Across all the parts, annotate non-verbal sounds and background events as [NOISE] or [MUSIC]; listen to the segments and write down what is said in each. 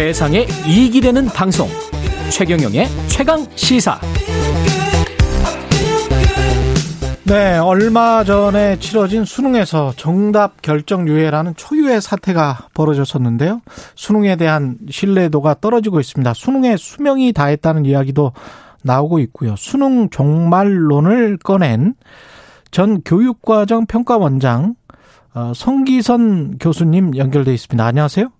세상에 이익이 되는 방송 최경영의 최강 시사 네, 얼마 전에 치러진 수능에서 정답 결정 유예라는 초유의 사태가 벌어졌었는데요. 수능에 대한 신뢰도가 떨어지고 있습니다. 수능에 수명이 다했다는 이야기도 나오고 있고요. 수능 종말론을 꺼낸 전 교육과정 평가원장 어, 성기선 교수님 연결돼 있습니다. 안녕하세요.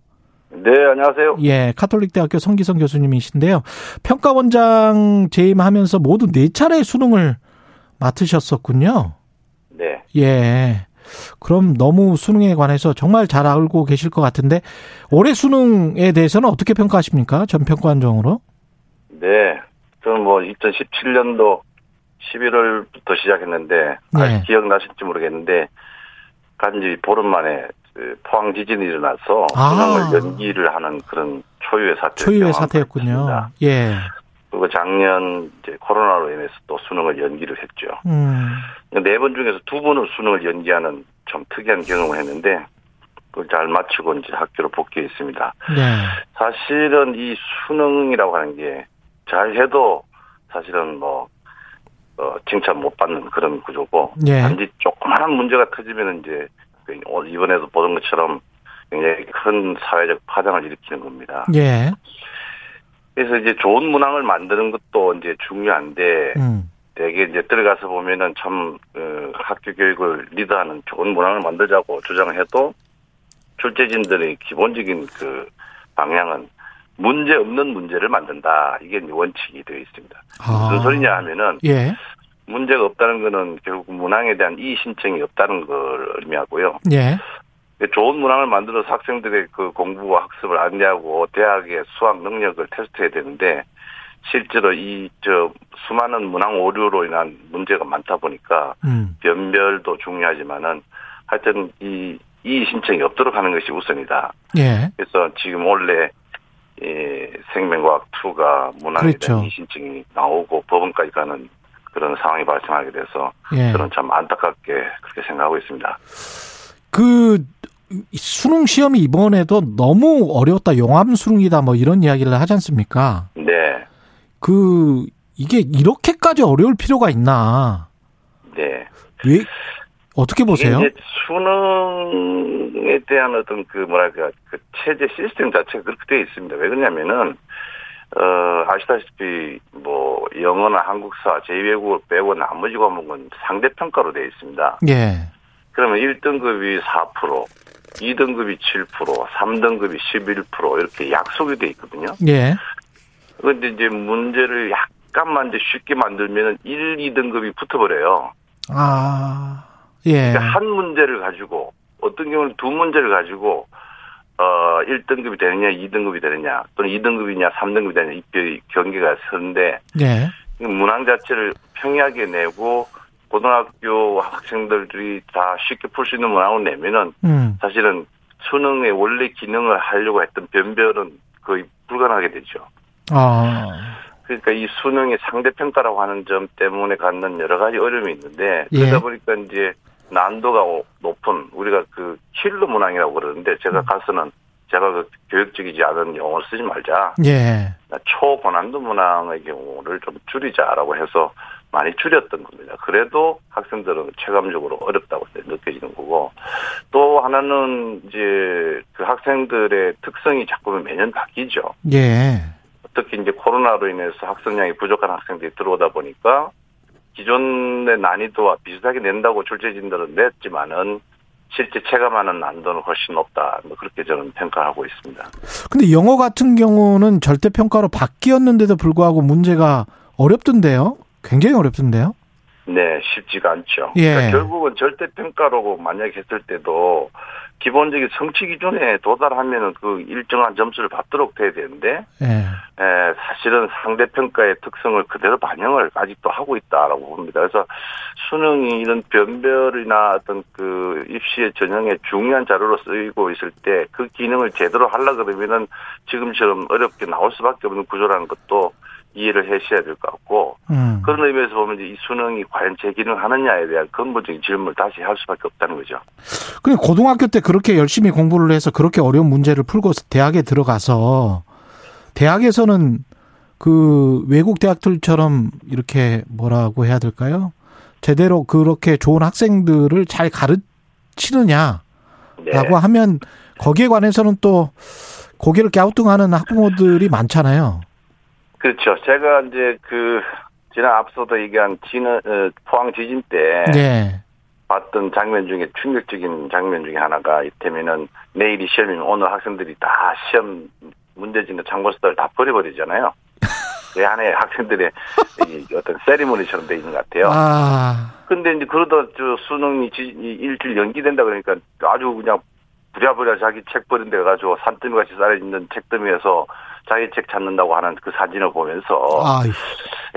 네, 안녕하세요. 예, 카톨릭대학교 성기선 교수님이신데요. 평가원장 재임하면서 모두 네 차례 수능을 맡으셨었군요. 네. 예. 그럼 너무 수능에 관해서 정말 잘 알고 계실 것 같은데 올해 수능에 대해서는 어떻게 평가하십니까? 전 평가원장으로? 네. 저는 뭐 2017년도 11월부터 시작했는데 네. 아직 기억나실지 모르겠는데 간지 보름 만에 그 포항 지진이 일어나서 아. 수능을 연기를 하는 그런 초유의 사태 초유의 사태였군요. 예. 그리고 작년 이제 코로나로 인해서 또 수능을 연기를 했죠. 음. 네번 중에서 두 번을 수능을 연기하는 좀 특이한 경험을 했는데 그걸 잘 마치고 이제 학교로 복귀했습니다. 네. 사실은 이 수능이라고 하는 게 잘해도 사실은 뭐 어, 칭찬 못 받는 그런 구조고 예. 단지 조그마한 문제가 터지면 이제 이번에도 보던 것처럼 굉장히 큰 사회적 파장을 일으키는 겁니다. 예. 그래서 이제 좋은 문항을 만드는 것도 이제 중요한데 음. 되게 이제 들어가서 보면은 참 어, 학교 교육을 리드하는 좋은 문항을 만들자고 주장을 해도 출제진들의 기본적인 그 방향은 문제 없는 문제를 만든다. 이게 원칙이 되어 있습니다. 아. 무슨 소리냐 하면은 예. 문제가 없다는 거는 결국 문항에 대한 이의 신청이 없다는 걸 의미하고요. 예. 좋은 문항을 만들어서 학생들의 그 공부와 학습을 안내하고 대학의 수학 능력을 테스트해야 되는데 실제로 이 저 수많은 문항 오류로 인한 문제가 많다 보니까 음. 변별도 중요하지만은 하여튼 이 이의 신청이 없도록 하는 것이 우선이다. 예. 그래서 지금 원래 이 생명과학 2가 문항에 그렇죠. 대한 이의 신청이 나오고 법원까지 가는 그런 상황이 발생하게 돼서 예. 저는 참 안타깝게 그렇게 생각하고 있습니다. 그 수능 시험이 이번에도 너무 어려웠다. 용암 수능이다. 뭐 이런 이야기를 하지 않습니까? 네, 그 이게 이렇게까지 어려울 필요가 있나? 네. 왜 어떻게 보세요? 이제 수능에 대한 어떤 그 뭐랄까 그 체제 시스템 자체가 그렇게 되어 있습니다. 왜 그러냐면은 어 아시다시피 뭐 영어나 한국사 제2외국어 빼고 나머지 과목은 상대 평가로 되어 있습니다. 예. 그러면 1등급이 4%, 2등급이 7%, 3등급이 11% 이렇게 약속이 돼 있거든요. 예. 그런데 이제 문제를 약간만 이제 쉽게 만들면은 1, 2등급이 붙어버려요. 아. 예. 그러니까 한 문제를 가지고 어떤 경우는 두 문제를 가지고 어 1등급이 되느냐, 2등급이 되느냐, 또는 2등급이냐, 3등급이 되느냐 이 겨- 경계가 서는데 예. 문항 자체를 평이하게 내고 고등학교 학생들이 다 쉽게 풀 수 있는 문항을 내면은 음. 사실은 수능의 원래 기능을 하려고 했던 변별은 거의 불가능하게 되죠. 아. 그러니까 이 수능의 상대 평가라고 하는 점 때문에 갖는 여러 가지 어려움이 있는데 예. 그러다 보니까 이제 난도가 오- 높은 우리가 그 킬러 문항이라고 그러는데 음. 제가 가서는 제가 그 교육적이지 않은 용어를 쓰지 말자. 예. 초고난도 문항의 경우를 좀 줄이자라고 해서 많이 줄였던 겁니다. 그래도 학생들은 체감적으로 어렵다고 느껴지는 거고 또 하나는 이제 그 학생들의 특성이 자꾸 매년 바뀌죠. 예. 특히 이제 코로나로 인해서 학생량이 부족한 학생들이 들어오다 보니까 기존의 난이도와 비슷하게 낸다고 출제진들은 냈지만은 실제 체감하는 난도는 훨씬 높다. 뭐 그렇게 저는 평가하고 있습니다. 근데 영어 같은 경우는 절대 평가로 바뀌었는데도 불구하고 문제가 어렵던데요. 굉장히 어렵던데요. 네, 쉽지가 않죠. 예. 그러니까 결국은 절대 평가로 만약에 했을 때도 기본적인 성취 기준에 도달하면은 그 일정한 점수를 받도록 돼야 되는데 예. 에, 사실은 상대 평가의 특성을 그대로 반영을 아직도 하고 있다라고 봅니다. 그래서 수능이 이런 변별이나 어떤 그 입시의 전형의 중요한 자료로 쓰이고 있을 때 그 기능을 제대로 하려 그러면은 지금처럼 어렵게 나올 수밖에 없는 구조라는 것도 이해를 하셔야 될 것 같고 음. 그런 의미에서 보면 이제 이 수능이 과연 제 기능을 하느냐에 대한 근본적인 질문을 다시 할 수밖에 없다는 거죠. 근데 고등학교 때 그렇게 열심히 공부를 해서 그렇게 어려운 문제를 풀고 대학에 들어가서 대학에서는 그 외국 대학들처럼 이렇게 뭐라고 해야 될까요? 제대로 그렇게 좋은 학생들을 잘 가르치느냐라고 네. 하면 거기에 관해서는 또 고개를 갸우뚱하는 학부모들이 많잖아요. 그렇죠. 제가 이제 그 지난 앞서도 얘기한 지는 어, 포항 지진 때 네. 봤던 장면 중에 충격적인 장면 중에 하나가 이때면은 내일이 시험이면 오늘 학생들이 다 시험 문제지는 참고서들 다 버려버리잖아요. [LAUGHS] 그 안에 학생들의 이 어떤 세리머니처럼 돼 있는 것 같아요. 아, 근데 이제 그러다 저 수능이 지- 이 일주일 연기된다 그러니까 아주 그냥 부랴부랴 자기 책 버린 데 가지고 산더미 같이 쌓여 있는 책더미에서 자기 책 찾는다고 하는 그 사진을 보면서 아,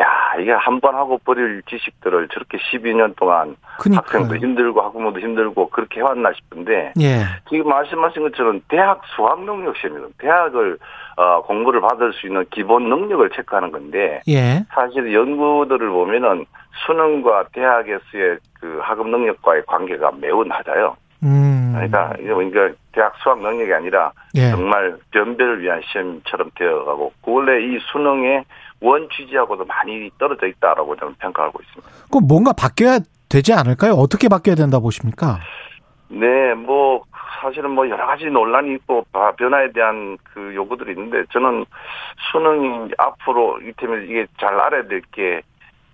야 이게 한 번 하고 버릴 지식들을 저렇게 12년 동안 학생도 그니까. 힘들고 학부모도 힘들고 그렇게 해왔나 싶은데 예. 지금 말씀하신 것처럼 대학 수학 능력 시험이거든. 대학을 어, 공부를 받을 수 있는 기본 능력을 체크하는 건데 예. 사실 연구들을 보면은 수능과 대학에서의 그 학업 능력과의 관계가 매우 낮아요. 음. 그러니까 그러니까 대학 수학 능력이 아니라 예. 정말 변별을 위한 시험처럼 되어가고 원래 이 수능의 원 취지하고도 많이 떨어져 있다라고 저는 평가하고 있습니다. 그 뭔가 바뀌어야 되지 않을까요? 어떻게 바뀌어야 된다 보십니까? 네, 뭐 사실은 뭐 여러 가지 논란이 있고 바- 변화에 대한 그 요구들이 있는데 저는 수능이 앞으로 이때문에 이게 잘 알아야 될 게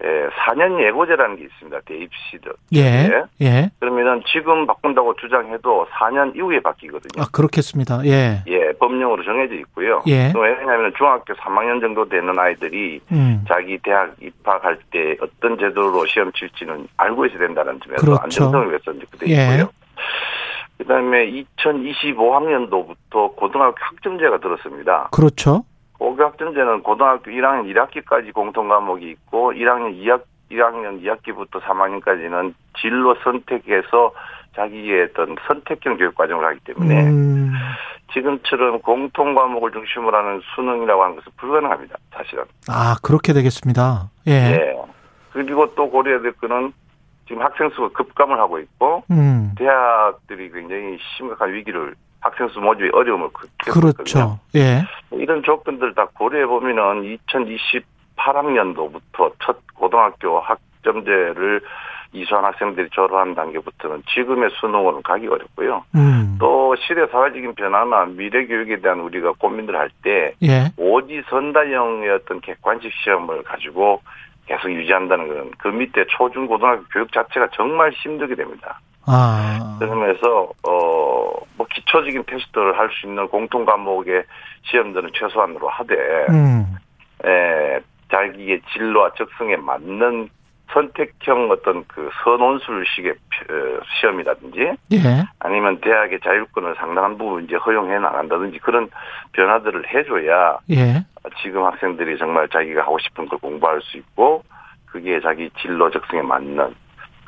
4년 예고제라는 게 있습니다. 대입시들. 예. 예. 그러면은 지금 바꾼다고 주장해도 4년 이후에 바뀌거든요. 아, 그렇겠습니다. 예. 예, 법령으로 정해져 있고요. 예. 또 왜냐하면 중학교 3학년 정도 되는 아이들이 음. 자기 대학 입학할 때 어떤 제도로 시험 칠지는 알고 있어야 된다는 점에서 그렇죠. 안정성을 위해서 이제 그돼 예. 있고요. 그다음에 2025학년도부터 고등학교 학점제가 들었습니다. 그렇죠. 고교 학점제는 고등학교 1학년 1학기까지 공통 과목이 있고 1학년 2학 1학년 2학기부터 3학년까지는 진로 선택해서 자기의 어떤 선택형 교육 과정을 하기 때문에 음. 지금처럼 공통 과목을 중심으로 하는 수능이라고 하는 것은 불가능합니다. 사실은. 아, 그렇게 되겠습니다. 예. 예. 그리고 또 고려해야 될 거는 지금 학생 수가 급감을 하고 있고 음. 대학들이 굉장히 심각한 위기를 학생 수 모집의 어려움을 있거든요. 그렇죠. 예. 이런 조건들 다 고려해 보면은 2028학년도부터 첫 고등학교 학점제를 이수한 학생들이 졸업하는 단계부터는 지금의 수능으로는 가기 어렵고요. 음. 또 시대 사회적인 변화나 미래 교육에 대한 우리가 고민을 할때 예. 오지 선다형의 어떤 객관식 시험을 가지고 계속 유지한다는 것은 그 밑에 초중 고등학교 교육 자체가 정말 힘들게 됩니다. 아. 그러면서 어 뭐 기초적인 테스트를 할 수 있는 공통 과목의 시험들은 최소한으로 하되 음. 에, 자기의 진로와 적성에 맞는 선택형 어떤 그 선원술식의 어, 시험이라든지 예. 아니면 대학의 자율권을 상당한 부분 이제 허용해 나간다든지 그런 변화들을 해줘야 예. 지금 학생들이 정말 자기가 하고 싶은 걸 공부할 수 있고 그게 자기 진로 적성에 맞는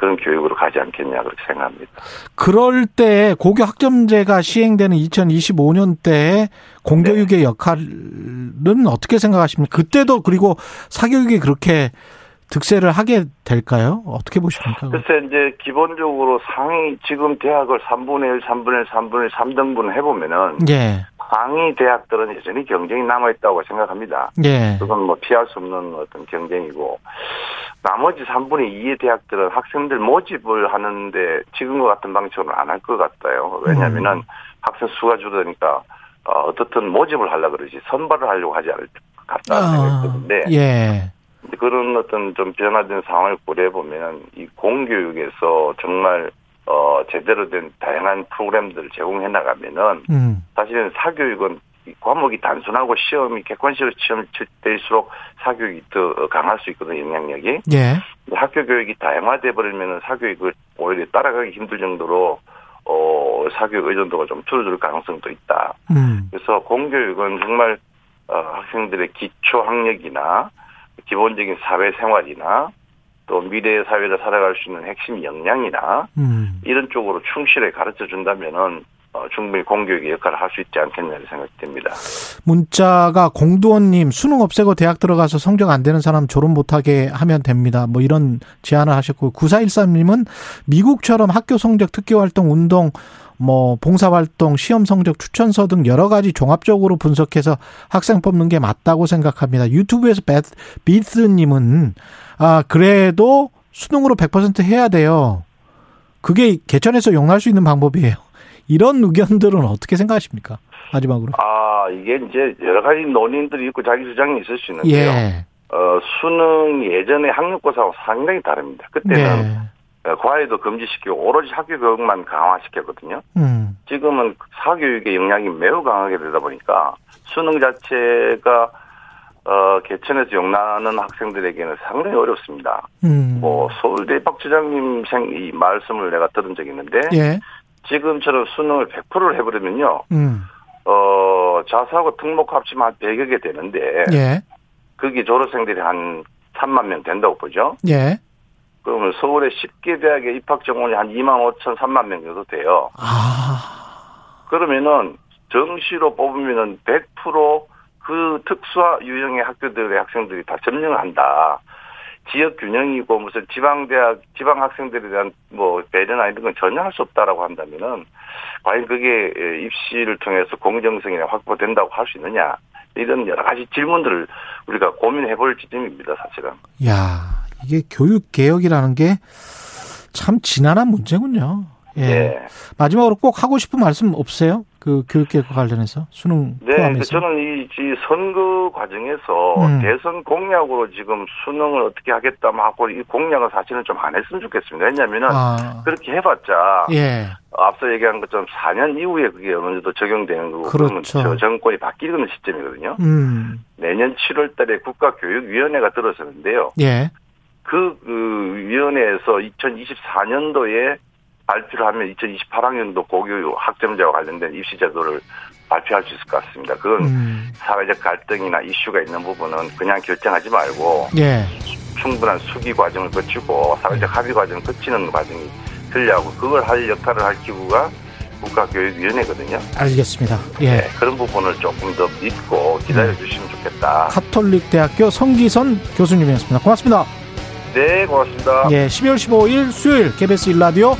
그런 교육으로 가지 않겠냐 그렇게 생각합니다. 그럴 때 고교 학점제가 시행되는 2025년 때 공교육의 역할은 어떻게 생각하십니까? 그때도 그리고 사교육이 그렇게 득세를 하게 될까요? 어떻게 보십니까? 글쎄 이제 기본적으로 상위 지금 대학을 3분의 1, 3분의 1, 3분의 1, 3등분 해보면은 예. 상위 대학들은 여전히 경쟁이 남아있다고 생각합니다. 예. 그건 뭐 피할 수 없는 어떤 경쟁이고 나머지 3분의 2의 대학들은 학생들 모집을 하는데 지금과 같은 방식으로는 안 할 것 같아요. 왜냐하면은 음. 학생 수가 줄어드니까 어, 어떻든 모집을 하려 그러지 선발을 하려고 하지 않을 것 같다는 생각이 드는데 예. 그런 어떤 좀 변화된 상황을 고려해 보면 이 공교육에서 정말 어 제대로 된 다양한 프로그램들을 제공해 나가면은 음. 사실은 사교육은 이 과목이 단순하고 시험이 객관식으로 시험 칠 때일수록 사교육이 더 강할 수 있거든요 영향력이 예. 학교 교육이 다양화돼 버리면은 사교육을 오히려 따라가기 힘들 정도로 어 사교육 의존도가 좀 줄어들 가능성도 있다. 음. 그래서 공교육은 정말 어, 학생들의 기초 학력이나 기본적인 사회 생활이나 또 미래의 사회를 살아갈 수 있는 핵심 역량이나 음. 이런 쪽으로 충실히 가르쳐 준다면은 어, 충분히 공교육의 역할을 할 수 있지 않겠냐는 생각이 듭니다. 문자가 공두원님 수능 없애고 대학 들어가서 성적 안 되는 사람 졸업 못하게 하면 됩니다. 뭐 이런 제안을 하셨고 9413님은 미국처럼 학교 성적 특기 활동 운동 뭐 봉사활동, 시험 성적 추천서 등 여러 가지 종합적으로 분석해서 학생 뽑는 게 맞다고 생각합니다. 유튜브에서 비스님은 아 그래도 수능으로 100% 해야 돼요. 그게 개천에서 용납할 수 있는 방법이에요. 이런 의견들은 어떻게 생각하십니까? 마지막으로. 아 이게 이제 여러 가지 논의들이 있고 자기 주장이 있을 수 있는데요. 예. 어 수능 예전에 학력고사하고 상당히 다릅니다. 그때는 네. 어, 과외도 금지시키고 오로지 학교 교육만 강화시켰거든요. 음. 지금은 사교육의 영향이 매우 강하게 되다 보니까 수능 자체가 어, 개천에서 용나는 학생들에게는 상당히 어렵습니다. 음. 뭐 서울대 박주장님 생 이 말씀을 내가 들은 적이 있는데 예. 지금처럼 수능을 100%를 해버리면요, 음. 어 자사하고 특목 합치면 한 100여 개 되는데 예. 거기 졸업생들이 한 3만 명 된다고 보죠. 예. 그러면 서울의 10개 대학의 입학 정원이 한 2만 5천, 3만 명 정도 돼요. 아. 그러면은 정시로 뽑으면은 100%그 특수화 유형의 학교들의 학생들이 다 점령을 한다. 지역 균형이고 무슨 지방 대학, 지방 학생들에 대한 뭐 배려나 이런 건 전혀 할 수 없다라고 한다면은 과연 그게 입시를 통해서 공정성이 확보된다고 할 수 있느냐 이런 여러 가지 질문들을 우리가 고민해 볼 지점입니다, 사실은. 야, 이게 교육 개혁이라는 게 참 지난한 문제군요. 예. 예. 마지막으로 꼭 하고 싶은 말씀 없으세요? 그 교육 개혁 관련해서 수능 네, 그 포함해서. 저는 이, 이 선거 과정에서 음. 대선 공약으로 지금 수능을 어떻게 하겠다 하고 이 공약은 사실은 좀 안 했으면 좋겠습니다. 왜냐하면은 아. 그렇게 해봤자 예. 앞서 얘기한 것처럼 4년 이후에 그게 어느 정도 적용되는 거고 그러면 그렇죠. 저 정권이 바뀌는 시점이거든요. 음. 내년 7월달에 국가교육위원회가 들어서는데요. 예. 그, 그 위원회에서 2024년도에 발표를 하면 2028학년도 고교 학점자와 관련된 입시 제도를 발표할 수 있을 것 같습니다. 그건 음. 사회적 갈등이나 이슈가 있는 부분은 그냥 결정하지 말고 예. 충분한 수기 과정을 거치고 사회적 합의 과정을 거치는 과정이 필요하고 그걸 할 역할을 할 기구가 국가교육위원회거든요. 알겠습니다. 네, 예. 그런 부분을 조금 더 믿고 기다려 주시면 좋겠다. 카톨릭 대학교 성기선 교수님이었습니다. 고맙습니다. 네, 고맙습니다. 예, 12월 15일 수요일 KBS 일라디오